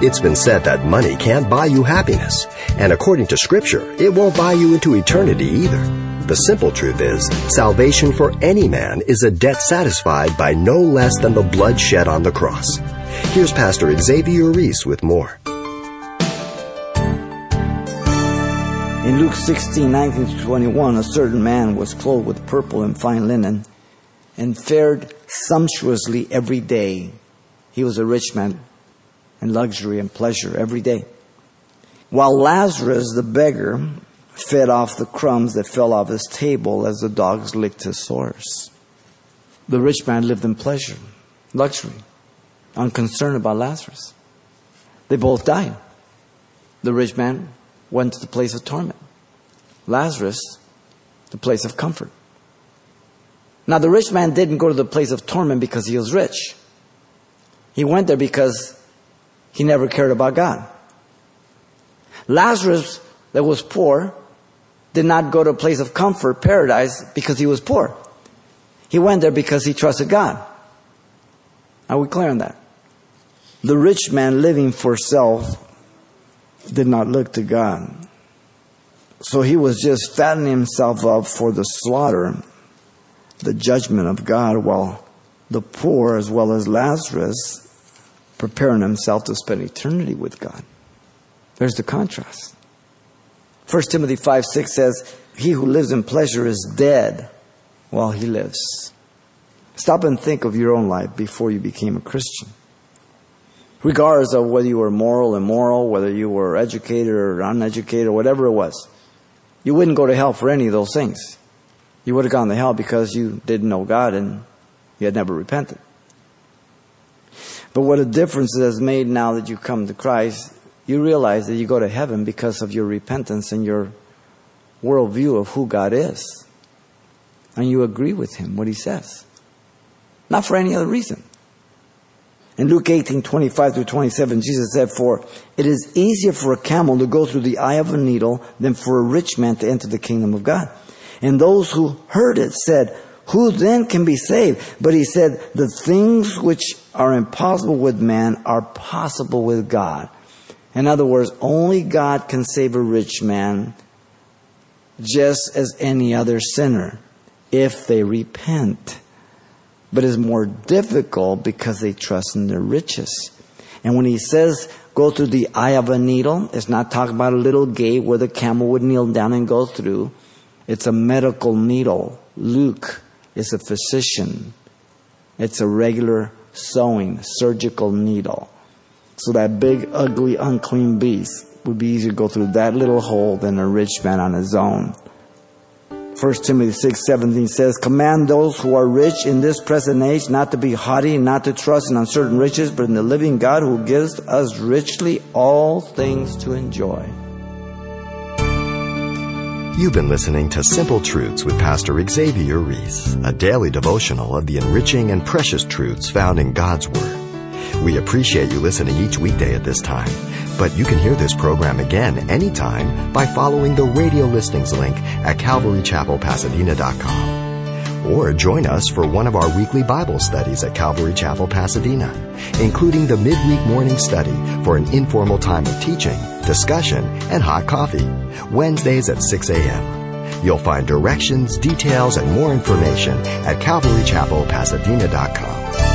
It's been said that money can't buy you happiness, and according to Scripture, it won't buy you into eternity either. The simple truth is, salvation for any man is a debt satisfied by no less than the blood shed on the cross. Here's Pastor Xavier Ries with more. In Luke 16, 19 21, a certain man was clothed with purple and fine linen and fared sumptuously every day. He was a rich man and luxury and pleasure every day. While Lazarus, the beggar, fed off the crumbs that fell off his table as the dogs licked his sores. The rich man lived in pleasure, luxury, unconcerned about Lazarus. They both died. The rich man went to the place of torment. Lazarus, the place of comfort. Now, the rich man didn't go to the place of torment because he was rich. He went there because he never cared about God. Lazarus, that was poor, did not go to a place of comfort, paradise, because he was poor. He went there because he trusted God. Are we clear on that? The rich man living for self did not look to God. So he was just fattening himself up for the slaughter, the judgment of God, while the poor, as well as Lazarus, preparing himself to spend eternity with God. There's the contrast. 1 Timothy 5 6 says, He who lives in pleasure is dead while he lives. Stop and think of your own life before you became a Christian. Regardless of whether you were moral, or immoral, whether you were educated or uneducated, or whatever it was, you wouldn't go to hell for any of those things. You would have gone to hell because you didn't know God and you had never repented. But what a difference it has made now that you come to Christ, you realize that you go to heaven because of your repentance and your worldview of who God is. And you agree with Him, what He says. Not for any other reason. In Luke 18, 25 through 27, Jesus said, For it is easier for a camel to go through the eye of a needle than for a rich man to enter the kingdom of God. And those who heard it said, who then can be saved? But he said, the things which are impossible with man are possible with God. In other words, only God can save a rich man just as any other sinner if they repent. But it's more difficult because they trust in their riches. And when he says go through the eye of a needle, it's not talking about a little gate where the camel would kneel down and go through. It's a medical needle. Luke is a physician. It's a regular sewing, surgical needle. So that big, ugly, unclean beast would be easier to go through that little hole than a rich man on his own. 1 Timothy 6 17 says, Command those who are rich in this present age not to be haughty, and not to trust in uncertain riches, but in the living God who gives us richly all things to enjoy. You've been listening to Simple Truths with Pastor Xavier Ries, a daily devotional of the enriching and precious truths found in God's Word. We appreciate you listening each weekday at this time, but you can hear this program again anytime by following the radio listings link at calvarychapelpasadena.com. Or join us for one of our weekly Bible studies at Calvary Chapel, Pasadena, including the midweek morning study for an informal time of teaching, discussion, and hot coffee Wednesdays at 6 a.m. You'll find directions, details, and more information at CalvaryChapelPasadena.com.